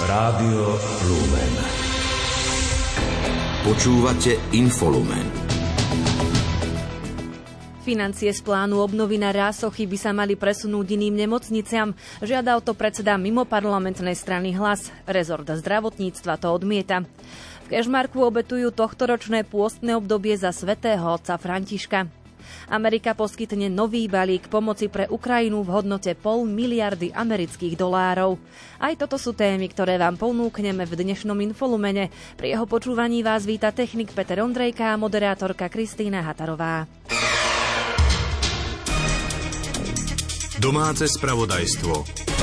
Rádio Lumen. Počúvate Infolumen. Financie z plánu obnovy na rásochy by sa mali presunúť iným nemocniciam. Žiada o to predseda mimo parlamentnej strany hlas. Rezort zdravotníctva to odmieta. V Kešmarku obetujú tohtoročné pôstne obdobie za svätého otca Františka. Amerika poskytne nový balík pomoci pre Ukrajinu v hodnote pol miliardy amerických dolárov. Aj toto sú témy, ktoré vám ponúkneme v dnešnom infolumene. Pri jeho počúvaní vás víta technik Peter Ondrejka a moderátorka Kristýna Hatarová. Domáce spravodajstvo.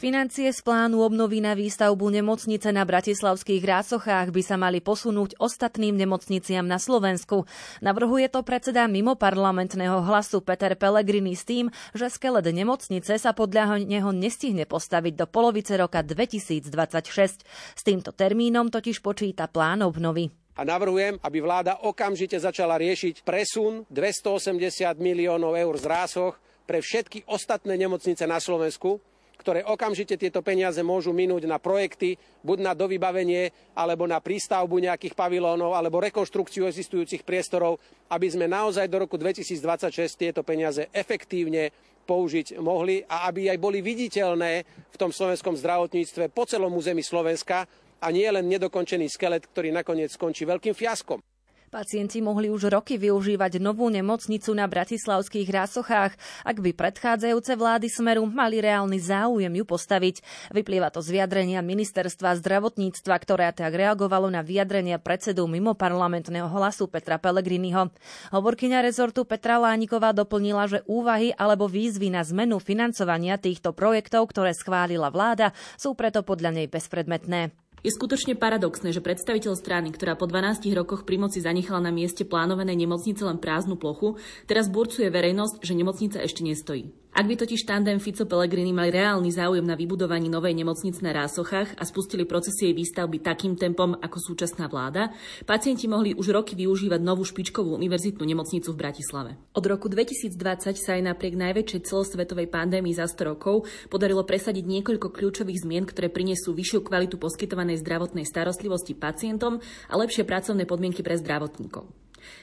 Financie z plánu obnovy na výstavbu nemocnice na bratislavských Rásochách by sa mali posunúť ostatným nemocniciam na Slovensku. Navrhuje to predseda mimo parlamentného hlasu Peter Pellegrini s tým, že skelet nemocnice sa podľa neho nestihne postaviť do polovice roka 2026. S týmto termínom totiž počíta plán obnovy a navrhujem, aby vláda okamžite začala riešiť presun 280 miliónov eur z rásoch pre všetky ostatné nemocnice na Slovensku, ktoré okamžite tieto peniaze môžu minúť na projekty, buď na dovybavenie, alebo na prístavbu nejakých pavilónov, alebo rekonštrukciu existujúcich priestorov, aby sme naozaj do roku 2026 tieto peniaze efektívne použiť mohli a aby aj boli viditeľné v tom slovenskom zdravotníctve po celom území Slovenska a nie len nedokončený skelet, ktorý nakoniec skončí veľkým fiaskom. Pacienti mohli už roky využívať novú nemocnicu na bratislavských rásochách, ak by predchádzajúce vlády Smeru mali reálny záujem ju postaviť. Vyplýva to z vyjadrenia ministerstva zdravotníctva, ktoré tak reagovalo na vyjadrenia predsedu mimo parlamentného hlasu Petra Pellegriniho. Hovorkyňa rezortu Petra Lániková doplnila, že úvahy alebo výzvy na zmenu financovania týchto projektov, ktoré schválila vláda, sú preto podľa nej bezpredmetné. Je skutočne paradoxné, že predstaviteľ strany, ktorá po 12 rokoch pri moci zanechala na mieste plánovanej nemocnice len prázdnu plochu, teraz burcuje verejnosť, že nemocnica ešte nestojí. Ak by totiž tandem Fico Pellegrini mali reálny záujem na vybudovaní novej nemocnice na Rásochách a spustili procesie jej výstavby takým tempom ako súčasná vláda, pacienti mohli už roky využívať novú špičkovú univerzitnú nemocnicu v Bratislave. Od roku 2020 sa aj napriek najväčšej celosvetovej pandémii za 100 rokov podarilo presadiť niekoľko kľúčových zmien, ktoré prinesú vyššiu kvalitu poskytovanej zdravotnej starostlivosti pacientom a lepšie pracovné podmienky pre zdravotníkov.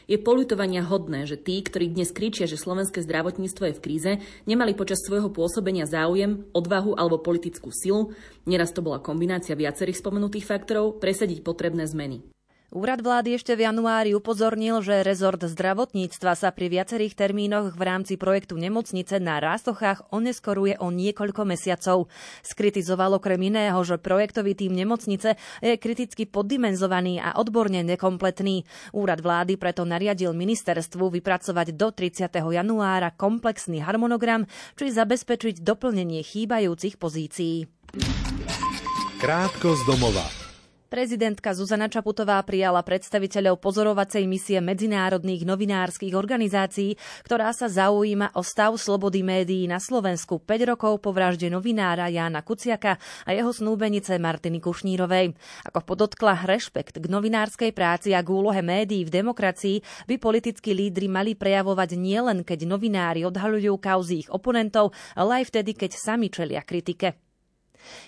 Je polutovania hodné, že tí, ktorí dnes kričia, že slovenské zdravotníctvo je v kríze, nemali počas svojho pôsobenia záujem, odvahu alebo politickú silu, neraz to bola kombinácia viacerých spomenutých faktorov, presadiť potrebné zmeny. Úrad vlády ešte v januári upozornil, že rezort zdravotníctva sa pri viacerých termínoch v rámci projektu nemocnice na Rástochách oneskoruje o niekoľko mesiacov. Skritizoval okrem iného, že projektový tým nemocnice je kriticky poddimenzovaný a odborne nekompletný. Úrad vlády preto nariadil ministerstvu vypracovať do 30. januára komplexný harmonogram, či zabezpečiť doplnenie chýbajúcich pozícií. Krátko z domova. Prezidentka Zuzana Čaputová prijala predstaviteľov pozorovacej misie medzinárodných novinárskych organizácií, ktorá sa zaujíma o stav slobody médií na Slovensku 5 rokov po vražde novinára Jána Kuciaka a jeho snúbenice Martiny Kušnírovej. Ako podotkla rešpekt k novinárskej práci a k úlohe médií v demokracii by politickí lídry mali prejavovať nielen, keď novinári odhaľujú kauzy ich oponentov, ale aj vtedy, keď sami čelia kritike.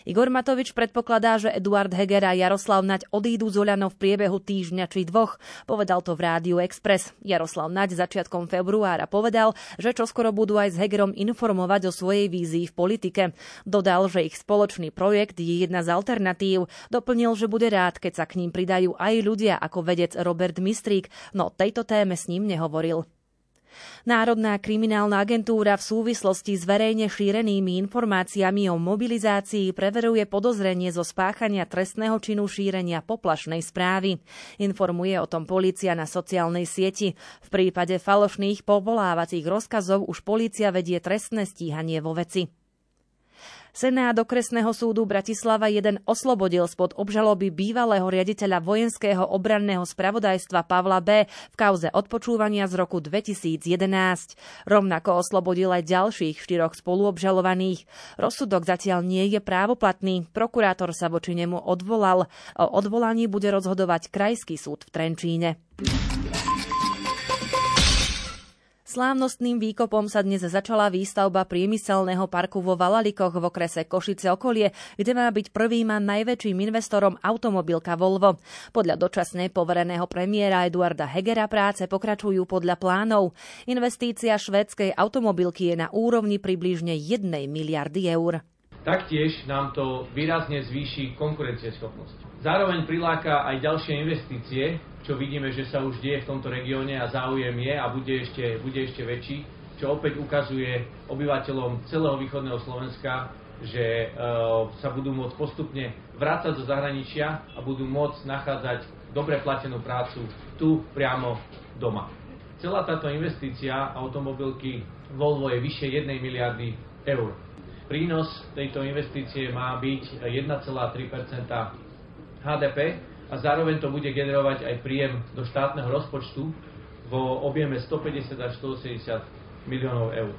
Igor Matovič predpokladá, že Eduard Heger a Jaroslav Naď odídu z Oľano v priebehu týždňa či dvoch. Povedal to v Rádiu Express. Jaroslav Naď začiatkom februára povedal, že čoskoro budú aj s Hegerom informovať o svojej vízii v politike. Dodal, že ich spoločný projekt je jedna z alternatív. Doplnil, že bude rád, keď sa k ním pridajú aj ľudia ako vedec Robert Mistrík, no tejto téme s ním nehovoril. Národná kriminálna agentúra v súvislosti s verejne šírenými informáciami o mobilizácii preveruje podozrenie zo spáchania trestného činu šírenia poplašnej správy. Informuje o tom polícia na sociálnej sieti. V prípade falošných povolávacích rozkazov už polícia vedie trestné stíhanie vo veci. Senát okresného súdu Bratislava jeden oslobodil spod obžaloby bývalého riaditeľa vojenského obranného spravodajstva Pavla B. v kauze odpočúvania z roku 2011. Rovnako oslobodil aj ďalších štyroch spoluobžalovaných. Rozsudok zatiaľ nie je právoplatný. Prokurátor sa voči nemu odvolal. O odvolaní bude rozhodovať Krajský súd v Trenčíne. Slávnostným výkopom sa dnes začala výstavba priemyselného parku vo Valalikoch v okrese Košice okolie, kde má byť prvým a najväčším investorom automobilka Volvo. Podľa dočasne povereného premiéra Eduarda Hegera práce pokračujú podľa plánov. Investícia švédskej automobilky je na úrovni približne 1 miliardy eur. Taktiež nám to výrazne zvýši konkurencieschopnosť. Zároveň priláka aj ďalšie investície, čo vidíme, že sa už deje v tomto regióne a záujem je a bude ešte, bude ešte väčší, čo opäť ukazuje obyvateľom celého východného Slovenska, že e, sa budú môcť postupne vrácať do zahraničia a budú môcť nachádzať dobre platenú prácu tu priamo doma. Celá táto investícia automobilky Volvo je vyššie 1 miliardy eur. Prínos tejto investície má byť 1,3% HDP, a zároveň to bude generovať aj príjem do štátneho rozpočtu vo objeme 150 až 180 miliónov eur.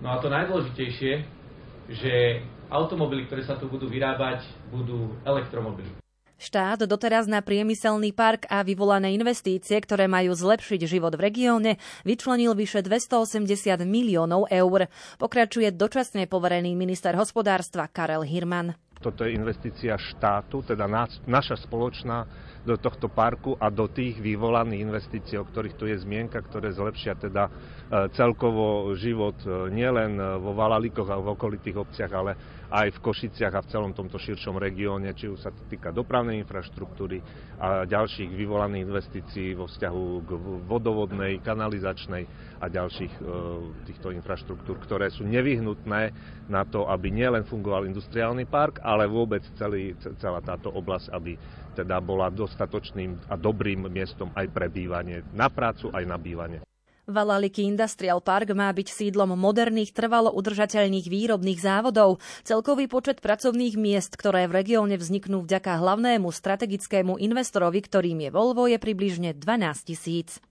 No a to najdôležitejšie, že automobily, ktoré sa tu budú vyrábať, budú elektromobily. Štát doteraz na priemyselný park a vyvolané investície, ktoré majú zlepšiť život v regióne, vyčlenil vyše 280 miliónov eur. Pokračuje dočasne poverený minister hospodárstva Karel Hirman. Toto je investícia štátu, teda naša spoločná do tohto parku a do tých vyvolaných investícií, o ktorých tu je zmienka, ktoré zlepšia teda e, celkovo život e, nielen vo Valalikoch a v okolitých obciach, ale aj v Košiciach a v celom tomto širšom regióne, či už sa to týka dopravnej infraštruktúry a ďalších vyvolaných investícií vo vzťahu k vodovodnej, kanalizačnej a ďalších e, týchto infraštruktúr, ktoré sú nevyhnutné na to, aby nielen fungoval industriálny park, ale vôbec celý, celá táto oblasť, aby teda bola dostatočným a dobrým miestom aj pre bývanie, na prácu aj na bývanie. Valaliky Industrial Park má byť sídlom moderných trvalo udržateľných výrobných závodov. Celkový počet pracovných miest, ktoré v regióne vzniknú vďaka hlavnému strategickému investorovi, ktorým je Volvo, je približne 12 tisíc.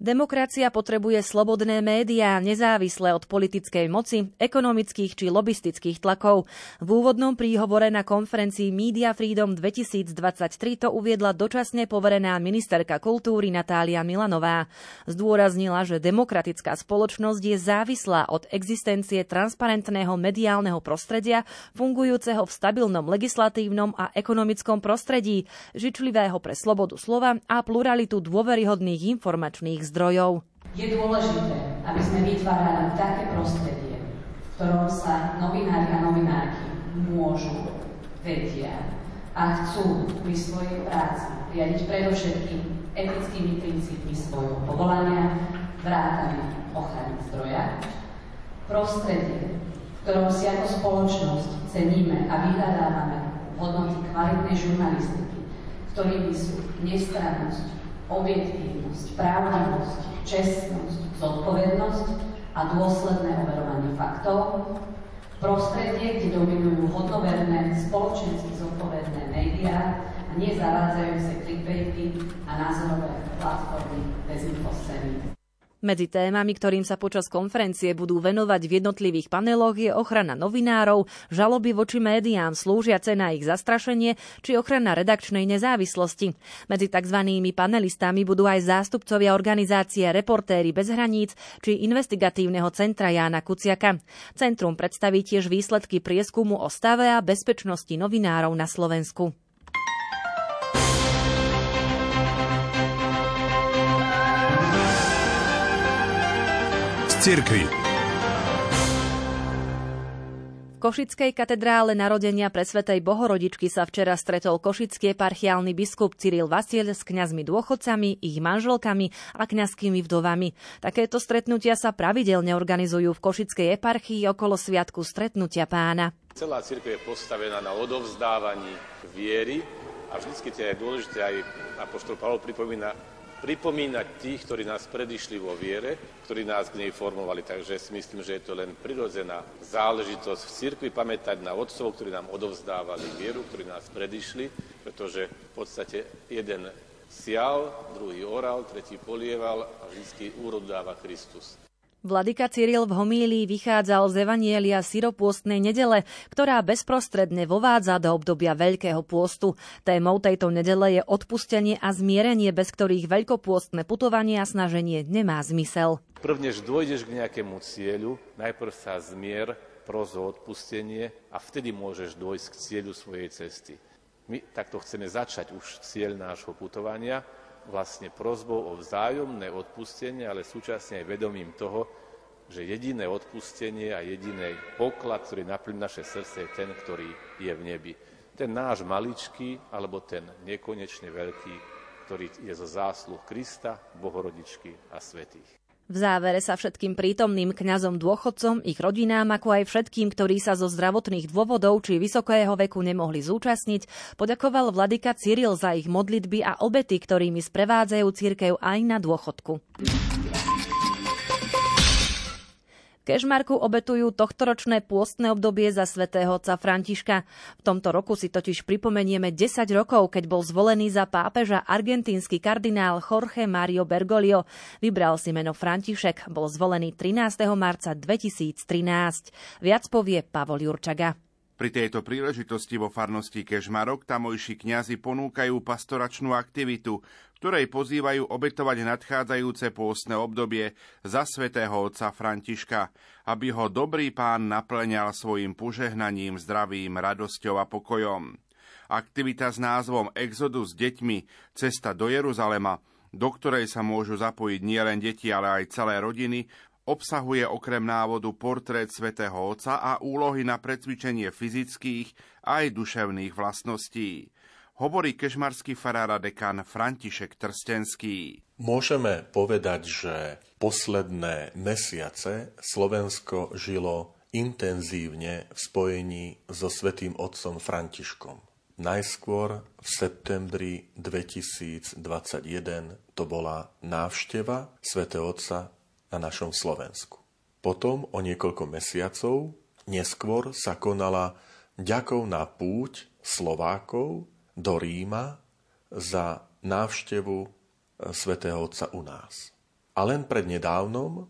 Demokracia potrebuje slobodné médiá, nezávislé od politickej moci, ekonomických či lobistických tlakov. V úvodnom príhovore na konferencii Media Freedom 2023 to uviedla dočasne poverená ministerka kultúry Natália Milanová. Zdôraznila, že demokratická spoločnosť je závislá od existencie transparentného mediálneho prostredia, fungujúceho v stabilnom legislatívnom a ekonomickom prostredí, žičlivého pre slobodu slova a pluralitu dôveryhodných informačných zdrojov. Je dôležité, aby sme vytvárali také prostredie, v ktorom sa novinári a novinárky môžu, vedia a chcú pri svojej práci riadiť predovšetkým etickými princípmi svojho povolania, vrátane ochrany zdroja. Prostredie, v ktorom si ako spoločnosť ceníme a vyhľadávame hodnoty kvalitnej žurnalistiky, ktorými sú nestrannosť, objektívnosť, pravdivosť, čestnosť, zodpovednosť a dôsledné overovanie faktov, prostredie, kde dominujú hodnoverné, spoločensky zodpovedné médiá a nezavádzajúce clickbaity a názorové platformy bez infoscény. Medzi témami, ktorým sa počas konferencie budú venovať v jednotlivých paneloch, je ochrana novinárov, žaloby voči médiám slúžiace na ich zastrašenie či ochrana redakčnej nezávislosti. Medzi tzv. panelistami budú aj zástupcovia organizácie Reportéry bez hraníc či investigatívneho centra Jána Kuciaka. Centrum predstaví tiež výsledky prieskumu o stave a bezpečnosti novinárov na Slovensku. Cirkvi. V Košickej katedrále narodenia pre Svetej Bohorodičky sa včera stretol košický eparchiálny biskup Cyril Vasil s kňazmi dôchodcami, ich manželkami a kňazskými vdovami. Takéto stretnutia sa pravidelne organizujú v Košickej eparchii okolo Sviatku stretnutia pána. Celá cirkev je postavená na odovzdávaní viery a vždy je dôležité aj apoštol Pavol pripomína pripomínať tých, ktorí nás predišli vo viere, ktorí nás k nej formovali. Takže si myslím, že je to len prirodzená záležitosť v cirkvi pamätať na otcov, ktorí nám odovzdávali vieru, ktorí nás predišli, pretože v podstate jeden sial, druhý oral, tretí polieval a vždy úrod dáva Kristus. Vladyka Cyril v homílii vychádzal z Evanielia syropôstnej nedele, ktorá bezprostredne vovádza do obdobia Veľkého pôstu. Témou tejto nedele je odpustenie a zmierenie, bez ktorých veľkopôstne putovanie a snaženie nemá zmysel. Prvnež dôjdeš k nejakému cieľu, najprv sa zmier, pros o odpustenie a vtedy môžeš dôjsť k cieľu svojej cesty. My takto chceme začať už cieľ nášho putovania, vlastne prozbou o vzájomné odpustenie, ale súčasne aj vedomím toho, že jediné odpustenie a jediný poklad, ktorý naplní naše srdce, je ten, ktorý je v nebi. Ten náš maličký, alebo ten nekonečne veľký, ktorý je zo zásluh Krista, Bohorodičky a svetých. V závere sa všetkým prítomným kňazom dôchodcom, ich rodinám, ako aj všetkým, ktorí sa zo zdravotných dôvodov či vysokého veku nemohli zúčastniť, poďakoval vladyka Cyril za ich modlitby a obety, ktorými sprevádzajú církev aj na dôchodku. Kešmarku obetujú tohtoročné pôstne obdobie za svätého otca Františka. V tomto roku si totiž pripomenieme 10 rokov, keď bol zvolený za pápeža argentínsky kardinál Jorge Mario Bergoglio. Vybral si meno František, bol zvolený 13. marca 2013. Viac povie Pavol Jurčaga. Pri tejto príležitosti vo farnosti Kežmarok tamojší kňazi ponúkajú pastoračnú aktivitu, ktorej pozývajú obetovať nadchádzajúce pôstne obdobie za svätého otca Františka, aby ho dobrý pán naplňal svojim požehnaním, zdravím, radosťou a pokojom. Aktivita s názvom Exodus s deťmi Cesta do Jeruzalema do ktorej sa môžu zapojiť nielen deti, ale aj celé rodiny, obsahuje okrem návodu portrét svätého Otca a úlohy na precvičenie fyzických aj duševných vlastností. Hovorí kešmarský farára dekan František Trstenský. Môžeme povedať, že posledné mesiace Slovensko žilo intenzívne v spojení so svätým otcom Františkom. Najskôr v septembri 2021 to bola návšteva svätého Otca na našom Slovensku. Potom o niekoľko mesiacov neskôr sa konala ďakovná púť Slovákov do Ríma za návštevu e, svätého Otca u nás. A len prednedávnom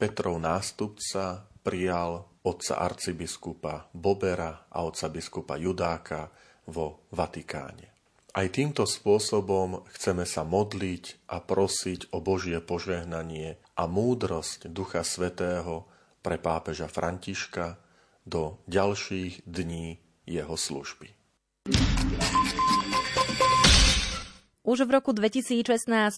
Petrov nástupca prijal otca arcibiskupa Bobera a otca biskupa Judáka vo Vatikáne. Aj týmto spôsobom chceme sa modliť a prosiť o Božie požehnanie a múdrosť Ducha Svetého pre pápeža Františka do ďalších dní jeho služby. Už v roku 2016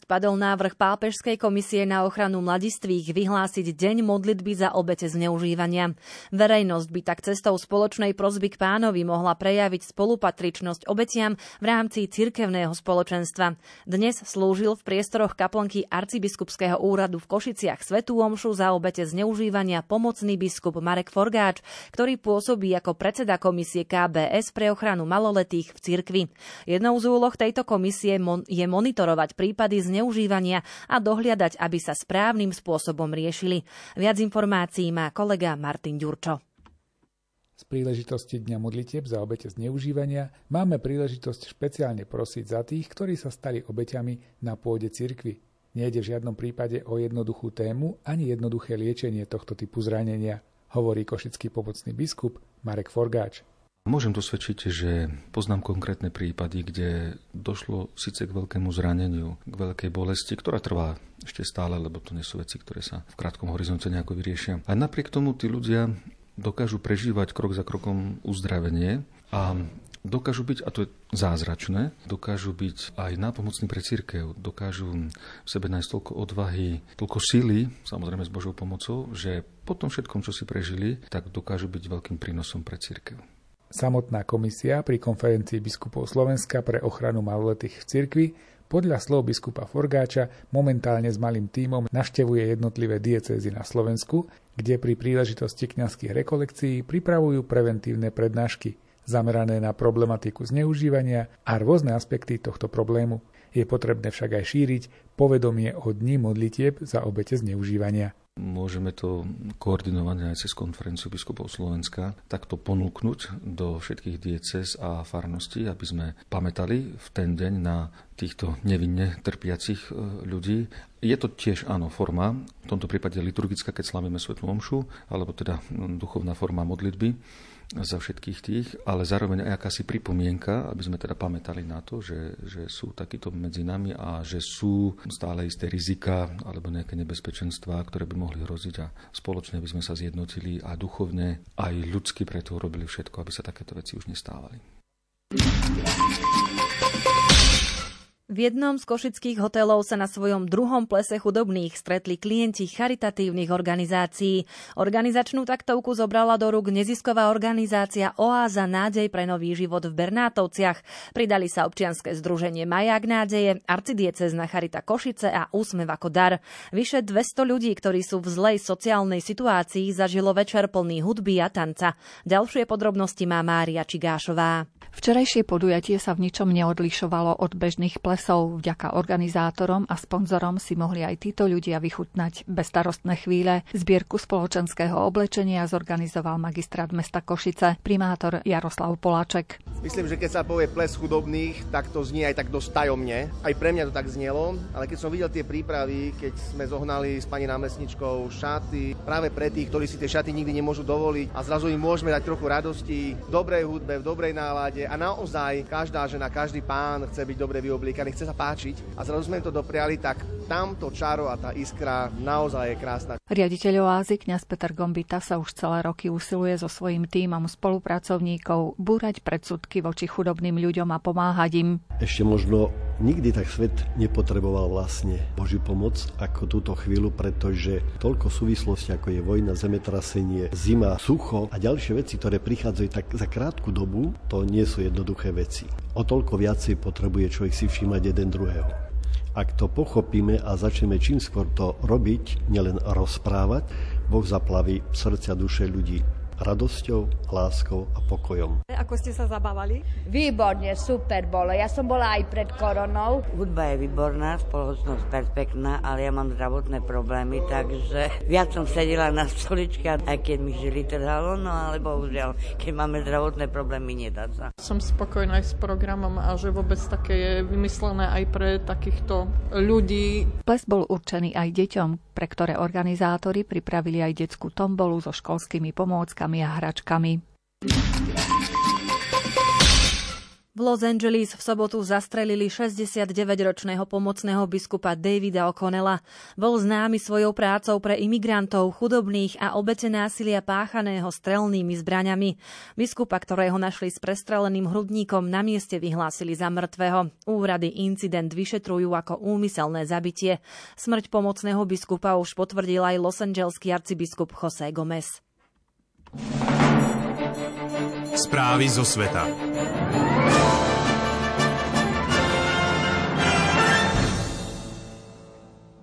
padol návrh Pápežskej komisie na ochranu mladistvých vyhlásiť Deň modlitby za obete zneužívania. Verejnosť by tak cestou spoločnej prozby k pánovi mohla prejaviť spolupatričnosť obetiam v rámci cirkevného spoločenstva. Dnes slúžil v priestoroch kaplnky arcibiskupského úradu v Košiciach Svetú Omšu za obete zneužívania pomocný biskup Marek Forgáč, ktorý pôsobí ako predseda komisie KBS pre ochranu maloletých v cirkvi. Jednou z úloh tejto komisie je monitorovať prípady zneužívania a dohliadať, aby sa správnym spôsobom riešili. Viac informácií má kolega Martin Ďurčo. Z príležitosti Dňa modlitieb za obete zneužívania máme príležitosť špeciálne prosiť za tých, ktorí sa stali obeťami na pôde cirkvy. Nejde v žiadnom prípade o jednoduchú tému ani jednoduché liečenie tohto typu zranenia, hovorí košický pomocný biskup Marek Forgáč. Môžem dosvedčiť, že poznám konkrétne prípady, kde došlo síce k veľkému zraneniu, k veľkej bolesti, ktorá trvá ešte stále, lebo to nie sú veci, ktoré sa v krátkom horizonte nejako vyriešia. A napriek tomu tí ľudia dokážu prežívať krok za krokom uzdravenie a dokážu byť, a to je zázračné, dokážu byť aj nápomocní pre církev, dokážu v sebe nájsť toľko odvahy, toľko síly, samozrejme s Božou pomocou, že po tom všetkom, čo si prežili, tak dokážu byť veľkým prínosom pre církev. Samotná komisia pri konferencii biskupov Slovenska pre ochranu maloletých v cirkvi podľa slov biskupa Forgáča momentálne s malým tímom naštevuje jednotlivé diecézy na Slovensku, kde pri príležitosti kňazských rekolekcií pripravujú preventívne prednášky zamerané na problematiku zneužívania a rôzne aspekty tohto problému. Je potrebné však aj šíriť povedomie o dni modlitieb za obete zneužívania. Môžeme to koordinovať aj cez konferenciu biskupov Slovenska, takto ponúknuť do všetkých dieces a farností, aby sme pamätali v ten deň na týchto nevinne trpiacich e, ľudí. Je to tiež, áno, forma, v tomto prípade liturgická, keď slavíme Svetú Omšu, alebo teda duchovná forma modlitby za všetkých tých, ale zároveň aj akási pripomienka, aby sme teda pamätali na to, že, že sú takíto medzi nami a že sú stále isté rizika alebo nejaké nebezpečenstvá, ktoré by mohli hroziť a spoločne by sme sa zjednotili a duchovne aj ľudsky preto urobili všetko, aby sa takéto veci už nestávali. V jednom z košických hotelov sa na svojom druhom plese chudobných stretli klienti charitatívnych organizácií. Organizačnú taktovku zobrala do rúk nezisková organizácia Oáza nádej pre nový život v Bernátovciach. Pridali sa občianske združenie Maják nádeje, arcidiecezna Charita Košice a Úsmev ako dar. Vyše 200 ľudí, ktorí sú v zlej sociálnej situácii, zažilo večer plný hudby a tanca. Ďalšie podrobnosti má Mária Čigášová. Včerajšie podujatie sa v ničom neodlišovalo od bežných plesov. Vďaka organizátorom a sponzorom si mohli aj títo ľudia vychutnať bezstarostné chvíle. Zbierku spoločenského oblečenia zorganizoval magistrát mesta Košice, primátor Jaroslav Poláček. Myslím, že keď sa povie ples chudobných, tak to znie aj tak dosť tajomne. Aj pre mňa to tak znelo, ale keď som videl tie prípravy, keď sme zohnali s pani námestničkou šaty, práve pre tých, ktorí si tie šaty nikdy nemôžu dovoliť a zrazu im môžeme dať trochu radosti, dobrej hudbe, v dobrej nálade, a naozaj každá žena, každý pán chce byť dobre vyoblíkaný, chce sa páčiť a zrazu sme to dopriali, tak tamto čaro a tá iskra naozaj je krásna. Riaditeľ oázy kňaz Peter Gombita sa už celé roky usiluje so svojím týmom spolupracovníkov búrať predsudky voči chudobným ľuďom a pomáhať im. Ešte možno nikdy tak svet nepotreboval vlastne Božiu pomoc ako túto chvíľu, pretože toľko súvislosti ako je vojna, zemetrasenie, zima, sucho a ďalšie veci, ktoré prichádzajú tak za krátku dobu, to nie sú jednoduché veci. O toľko viacej potrebuje človek si všímať jeden druhého. Ak to pochopíme a začneme čím skôr to robiť, nielen rozprávať, Boh zaplaví srdcia duše ľudí radosťou, láskou a pokojom. Ako ste sa zabávali? Výborne, super bolo. Ja som bola aj pred koronou. Hudba je výborná, spoločnosť perfektná, ale ja mám zdravotné problémy, takže viac som sedela na stoličke, aj keď mi žili trhalo, no ale bohužiaľ, keď máme zdravotné problémy, nedá sa. Som spokojná aj s programom a že vôbec také je vymyslené aj pre takýchto ľudí. Ples bol určený aj deťom, pre ktoré organizátori pripravili aj detskú tombolu so školskými pomôckami hračkami a hračkami. V Los Angeles v sobotu zastrelili 69-ročného pomocného biskupa Davida O'Connella. Bol známy svojou prácou pre imigrantov, chudobných a obete násilia páchaného strelnými zbraňami. Biskupa, ktorého našli s prestreleným hrudníkom, na mieste vyhlásili za mŕtvého. Úrady incident vyšetrujú ako úmyselné zabitie. Smrť pomocného biskupa už potvrdil aj Los Angeleský arcibiskup José Gomez. Správy zo sveta.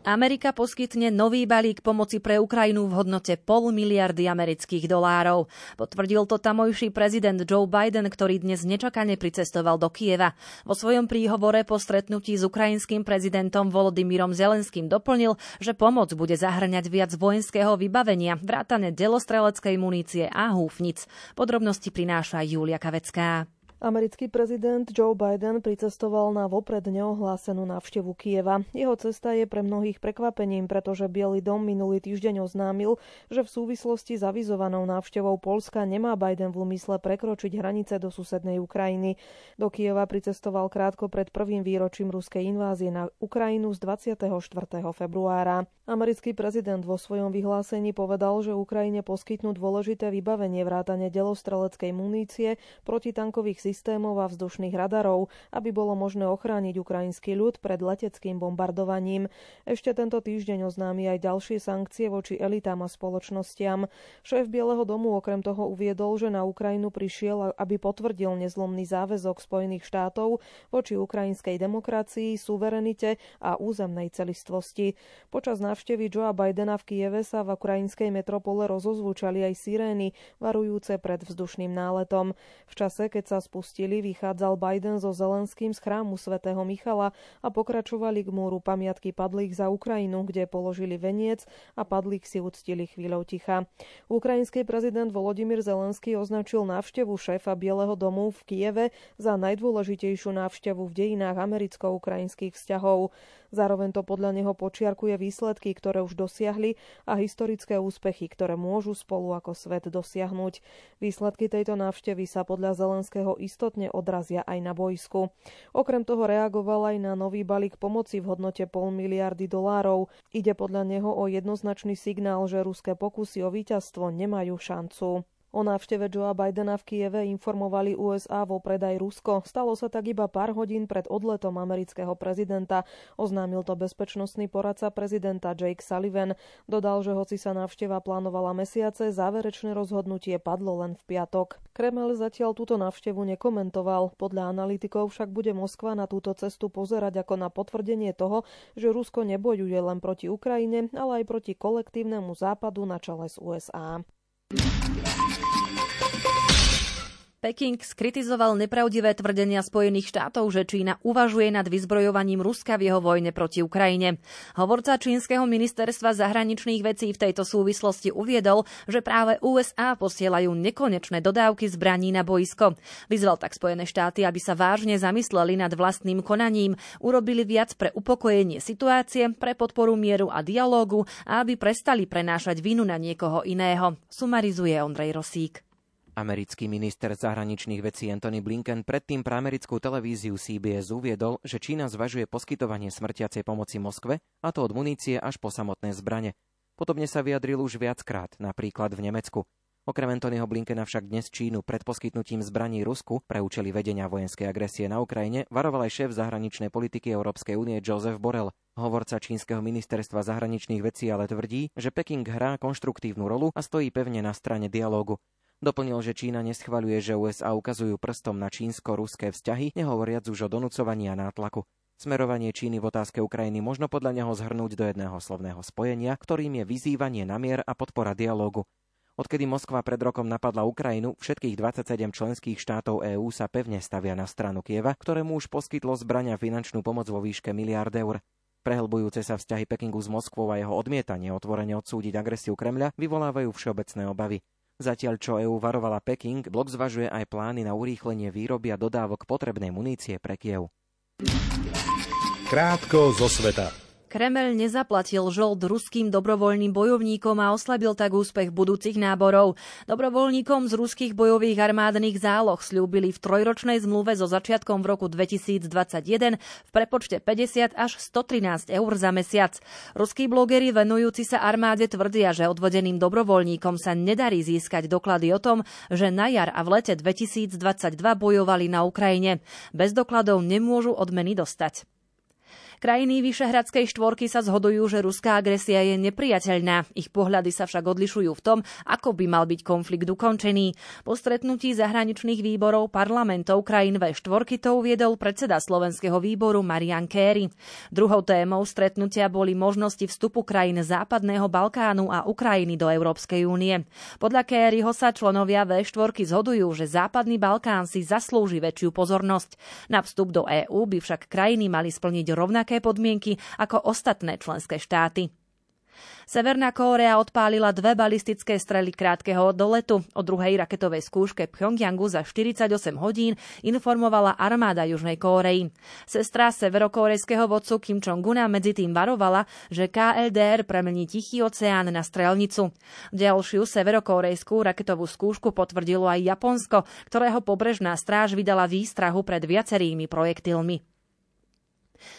Amerika poskytne nový balík pomoci pre Ukrajinu v hodnote pol miliardy amerických dolárov. Potvrdil to tamojší prezident Joe Biden, ktorý dnes nečakane pricestoval do Kieva. Vo svojom príhovore po stretnutí s ukrajinským prezidentom Volodymyrom Zelenským doplnil, že pomoc bude zahrňať viac vojenského vybavenia, vrátane delostreleckej munície a húfnic. Podrobnosti prináša Julia Kavecká. Americký prezident Joe Biden pricestoval na vopred neohlásenú návštevu Kieva. Jeho cesta je pre mnohých prekvapením, pretože Bielý dom minulý týždeň oznámil, že v súvislosti s avizovanou návštevou Polska nemá Biden v úmysle prekročiť hranice do susednej Ukrajiny. Do Kieva pricestoval krátko pred prvým výročím ruskej invázie na Ukrajinu z 24. februára. Americký prezident vo svojom vyhlásení povedal, že Ukrajine poskytnú dôležité vybavenie vrátane delostreleckej munície, protitankových systémov a vzdušných radarov, aby bolo možné ochrániť ukrajinský ľud pred leteckým bombardovaním. Ešte tento týždeň oznámi aj ďalšie sankcie voči elitám a spoločnostiam. Šéf Bieleho domu okrem toho uviedol, že na Ukrajinu prišiel, aby potvrdil nezlomný záväzok Spojených štátov voči ukrajinskej demokracii, suverenite a územnej celistvosti. Počas návštevy Joea Bidena v Kieve sa v ukrajinskej metropole rozozvučali aj sirény, varujúce pred vzdušným náletom. V čase, keď sa spú opustili, vychádzal Biden so Zelenským z chrámu svätého Michala a pokračovali k múru pamiatky padlých za Ukrajinu, kde položili veniec a padlých si uctili chvíľou ticha. Ukrajinský prezident Volodymyr Zelenský označil návštevu šéfa Bieleho domu v Kieve za najdôležitejšiu návštevu v dejinách americko-ukrajinských vzťahov. Zároveň to podľa neho počiarkuje výsledky, ktoré už dosiahli a historické úspechy, ktoré môžu spolu ako svet dosiahnuť. Výsledky tejto návštevy sa podľa Zelenského istotne odrazia aj na bojsku. Okrem toho reagoval aj na nový balík pomoci v hodnote pol miliardy dolárov. Ide podľa neho o jednoznačný signál, že ruské pokusy o víťazstvo nemajú šancu. O návšteve Joea Bidena v Kieve informovali USA vo predaj Rusko. Stalo sa tak iba pár hodín pred odletom amerického prezidenta. Oznámil to bezpečnostný poradca prezidenta Jake Sullivan. Dodal, že hoci sa návšteva plánovala mesiace, záverečné rozhodnutie padlo len v piatok. Kreml zatiaľ túto návštevu nekomentoval. Podľa analytikov však bude Moskva na túto cestu pozerať ako na potvrdenie toho, že Rusko nebojuje len proti Ukrajine, ale aj proti kolektívnemu západu na čele s USA. Peking skritizoval nepravdivé tvrdenia Spojených štátov, že Čína uvažuje nad vyzbrojovaním Ruska v jeho vojne proti Ukrajine. Hovorca čínskeho ministerstva zahraničných vecí v tejto súvislosti uviedol, že práve USA posielajú nekonečné dodávky zbraní na boisko. Vyzval tak Spojené štáty, aby sa vážne zamysleli nad vlastným konaním, urobili viac pre upokojenie situácie, pre podporu mieru a dialógu a aby prestali prenášať vinu na niekoho iného. Sumarizuje Ondrej Rosík. Americký minister zahraničných vecí Anthony Blinken predtým pre americkú televíziu CBS uviedol, že Čína zvažuje poskytovanie smrtiacej pomoci Moskve, a to od munície až po samotné zbrane. Podobne sa vyjadril už viackrát, napríklad v Nemecku. Okrem Antonyho Blinkena však dnes Čínu pred poskytnutím zbraní Rusku pre účely vedenia vojenskej agresie na Ukrajine varoval aj šéf zahraničnej politiky Európskej únie Joseph Borrell. Hovorca čínskeho ministerstva zahraničných vecí ale tvrdí, že Peking hrá konštruktívnu rolu a stojí pevne na strane dialógu. Doplnil, že Čína neschvaľuje, že USA ukazujú prstom na čínsko-ruské vzťahy, nehovoriac už o donúcovaní a nátlaku. Smerovanie Číny v otázke Ukrajiny možno podľa neho zhrnúť do jedného slovného spojenia, ktorým je vyzývanie na mier a podpora dialógu. Odkedy Moskva pred rokom napadla Ukrajinu, všetkých 27 členských štátov EÚ sa pevne stavia na stranu Kieva, ktorému už poskytlo zbrania finančnú pomoc vo výške miliard eur. Prehlbujúce sa vzťahy Pekingu s Moskvou a jeho odmietanie otvorene odsúdiť agresiu Kremľa vyvolávajú všeobecné obavy. Zatiaľ čo EÚ varovala Peking, blok zvažuje aj plány na urýchlenie výroby a dodávok potrebnej munície pre Kiev. Krátko zo sveta. Kremel nezaplatil žold ruským dobrovoľným bojovníkom a oslabil tak úspech budúcich náborov. Dobrovoľníkom z ruských bojových armádnych záloh slúbili v trojročnej zmluve so začiatkom v roku 2021 v prepočte 50 až 113 eur za mesiac. Ruskí blogeri venujúci sa armáde tvrdia, že odvodeným dobrovoľníkom sa nedarí získať doklady o tom, že na jar a v lete 2022 bojovali na Ukrajine. Bez dokladov nemôžu odmeny dostať. Krajiny Vyšehradskej štvorky sa zhodujú, že ruská agresia je nepriateľná. Ich pohľady sa však odlišujú v tom, ako by mal byť konflikt ukončený. Po stretnutí zahraničných výborov parlamentov krajín V4 to uviedol predseda slovenského výboru Marian Kéry. Druhou témou stretnutia boli možnosti vstupu krajín Západného Balkánu a Ukrajiny do Európskej únie. Podľa Kéryho sa členovia V4 zhodujú, že Západný Balkán si zaslúži väčšiu pozornosť. Na vstup do EÚ by však krajiny mali splniť rovnaké rovnaké podmienky ako ostatné členské štáty. Severná Kórea odpálila dve balistické strely krátkeho doletu. O druhej raketovej skúške Pyongyangu za 48 hodín informovala armáda Južnej Kórei. Sestra severokórejského vodcu Kim Jong-una medzi tým varovala, že KLDR premení Tichý oceán na strelnicu. Ďalšiu severokórejskú raketovú skúšku potvrdilo aj Japonsko, ktorého pobrežná stráž vydala výstrahu pred viacerými projektilmi.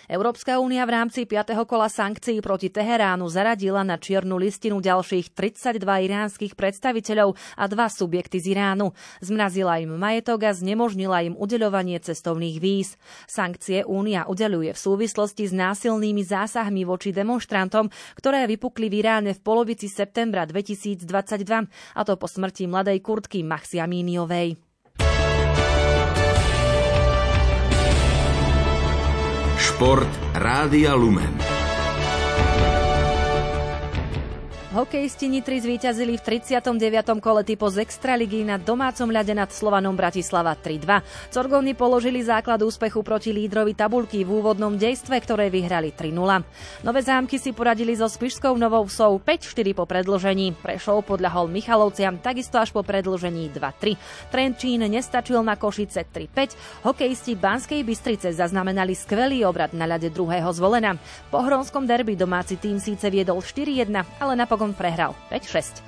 Európska únia v rámci 5. kola sankcií proti Teheránu zaradila na čiernu listinu ďalších 32 iránskych predstaviteľov a dva subjekty z Iránu. Zmrazila im majetok a znemožnila im udeľovanie cestovných víz. Sankcie únia udeľuje v súvislosti s násilnými zásahmi voči demonstrantom, ktoré vypukli v Iráne v polovici septembra 2022, a to po smrti mladej kurtky Mahsiamíniovej. Šport Rádia Lumen. Hokejisti Nitry zvíťazili v 39. kole typo z Extraligy na domácom ľade nad Slovanom Bratislava 3-2. Corgovni položili základ úspechu proti lídrovi tabulky v úvodnom dejstve, ktoré vyhrali 3-0. Nové zámky si poradili so Spišskou Novou Vsou 5-4 po predlžení. Prešov podľahol Michalovciam takisto až po predlžení 2-3. Trenčín nestačil na Košice 3-5. Hokejisti Banskej Bystrice zaznamenali skvelý obrad na ľade druhého zvolena. Po hronskom derby domáci tým síce viedol 4-1, ale napokon napokon prehral 5-6.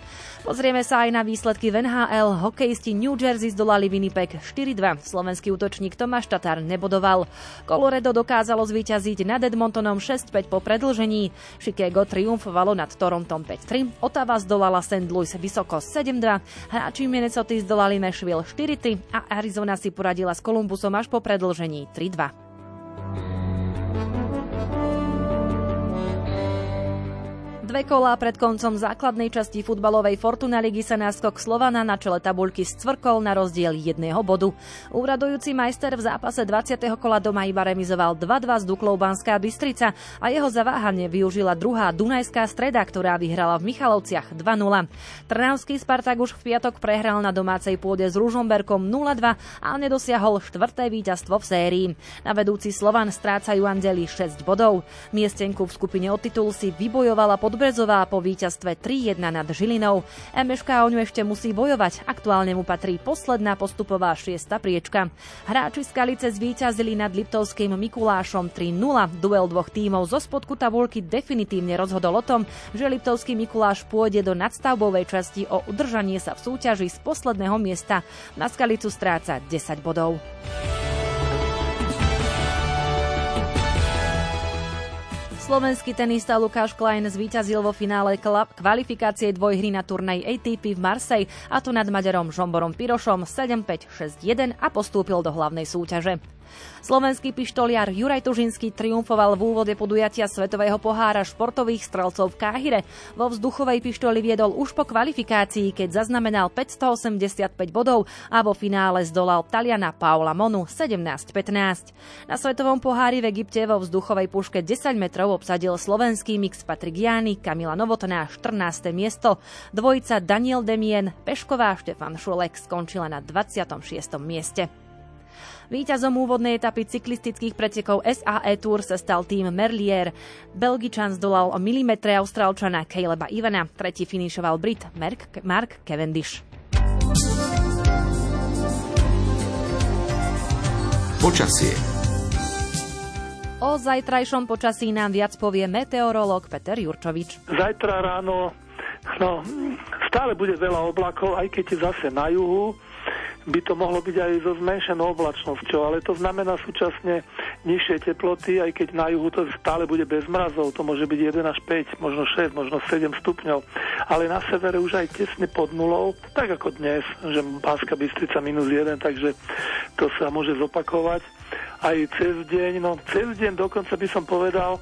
Pozrieme sa aj na výsledky v NHL. Hokejisti New Jersey zdolali Winnipeg 4-2. Slovenský útočník Tomáš Tatar nebodoval. Colorado dokázalo zvíťaziť nad Edmontonom 6-5 po predlžení. Chicago triumfovalo nad Torontom 5-3. Ottawa zdolala St. Louis vysoko 7-2. Hráči Minnesota zdolali Nashville 4-3 a Arizona si poradila s Columbusom až po predlžení 3-2. Dve kolá pred koncom základnej časti futbalovej Fortuna ligy sa náskok Slovana na čele tabuľky scvrkol na rozdiel jedného bodu. Úradujúci majster v zápase 20. kola doma iba remizoval 2-2 s Duklou Banská Bystrica a jeho zaváhanie využila druhá Dunajská streda, ktorá vyhrala v Michalovciach 2-0. Trnavský Spartak už v piatok prehral na domácej pôde s Ružomberkom 0-2 a nedosiahol štvrté víťazstvo v sérii. Na vedúci Slovan strácajú Andeli 6 bodov. Miestenku v skupine o titul si vybojovala pod Brezová po víťazstve 3-1 nad Žilinou. MŠK o ňu ešte musí bojovať, aktuálne mu patrí posledná postupová šiesta priečka. Hráči Skalice zvíťazili nad Liptovským Mikulášom 3-0. Duel dvoch tímov zo spodku tabulky definitívne rozhodol o tom, že Liptovský Mikuláš pôjde do nadstavbovej časti o udržanie sa v súťaži z posledného miesta. Na Skalicu stráca 10 bodov. Slovenský tenista Lukáš Klein zvíťazil vo finále kvalifikácie dvojhry na turnaj ATP v Marseille a to nad Maďarom Žomborom Pirošom 7-5-6-1 a postúpil do hlavnej súťaže. Slovenský pištoliar Juraj Tužinský triumfoval v úvode podujatia Svetového pohára športových strelcov v Káhire. Vo vzduchovej pištoli viedol už po kvalifikácii, keď zaznamenal 585 bodov a vo finále zdolal Taliana Paula Monu 17-15. Na Svetovom pohári v Egypte vo vzduchovej puške 10 metrov obsadil slovenský mix Patrik Jány, Kamila Novotná 14. miesto. Dvojica Daniel Demien, Pešková Štefan Šulek skončila na 26. mieste. Výťazom úvodnej etapy cyklistických pretekov SAE Tour sa stal tým Merlier. Belgičan zdolal o milimetre Austrálčana Caleba Ivana, tretí finišoval Brit Mark, Cavendish. Počasie O zajtrajšom počasí nám viac povie meteorológ Peter Jurčovič. Zajtra ráno no, stále bude veľa oblakov, aj keď je zase na juhu by to mohlo byť aj so zmenšenou oblačnosťou, ale to znamená súčasne nižšie teploty, aj keď na juhu to stále bude bez mrazov, to môže byť 1 až 5, možno 6, možno 7 stupňov, ale na severe už aj tesne pod nulou, tak ako dnes, že Pánska Bystrica minus 1, takže to sa môže zopakovať. Aj cez deň, no cez deň dokonca by som povedal,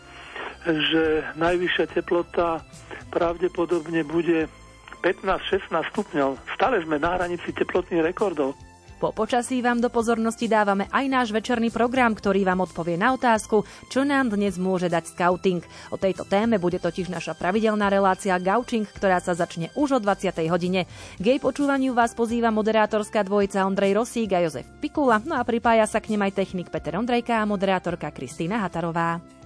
že najvyššia teplota pravdepodobne bude 15-16 stupňov. Stále sme na hranici teplotných rekordov. Po počasí vám do pozornosti dávame aj náš večerný program, ktorý vám odpovie na otázku, čo nám dnes môže dať scouting. O tejto téme bude totiž naša pravidelná relácia Gaučing, ktorá sa začne už o 20. hodine. K jej počúvaniu vás pozýva moderátorská dvojica Ondrej Rosík a Jozef Pikula, no a pripája sa k nem aj technik Peter Ondrejka a moderátorka Kristýna Hatarová.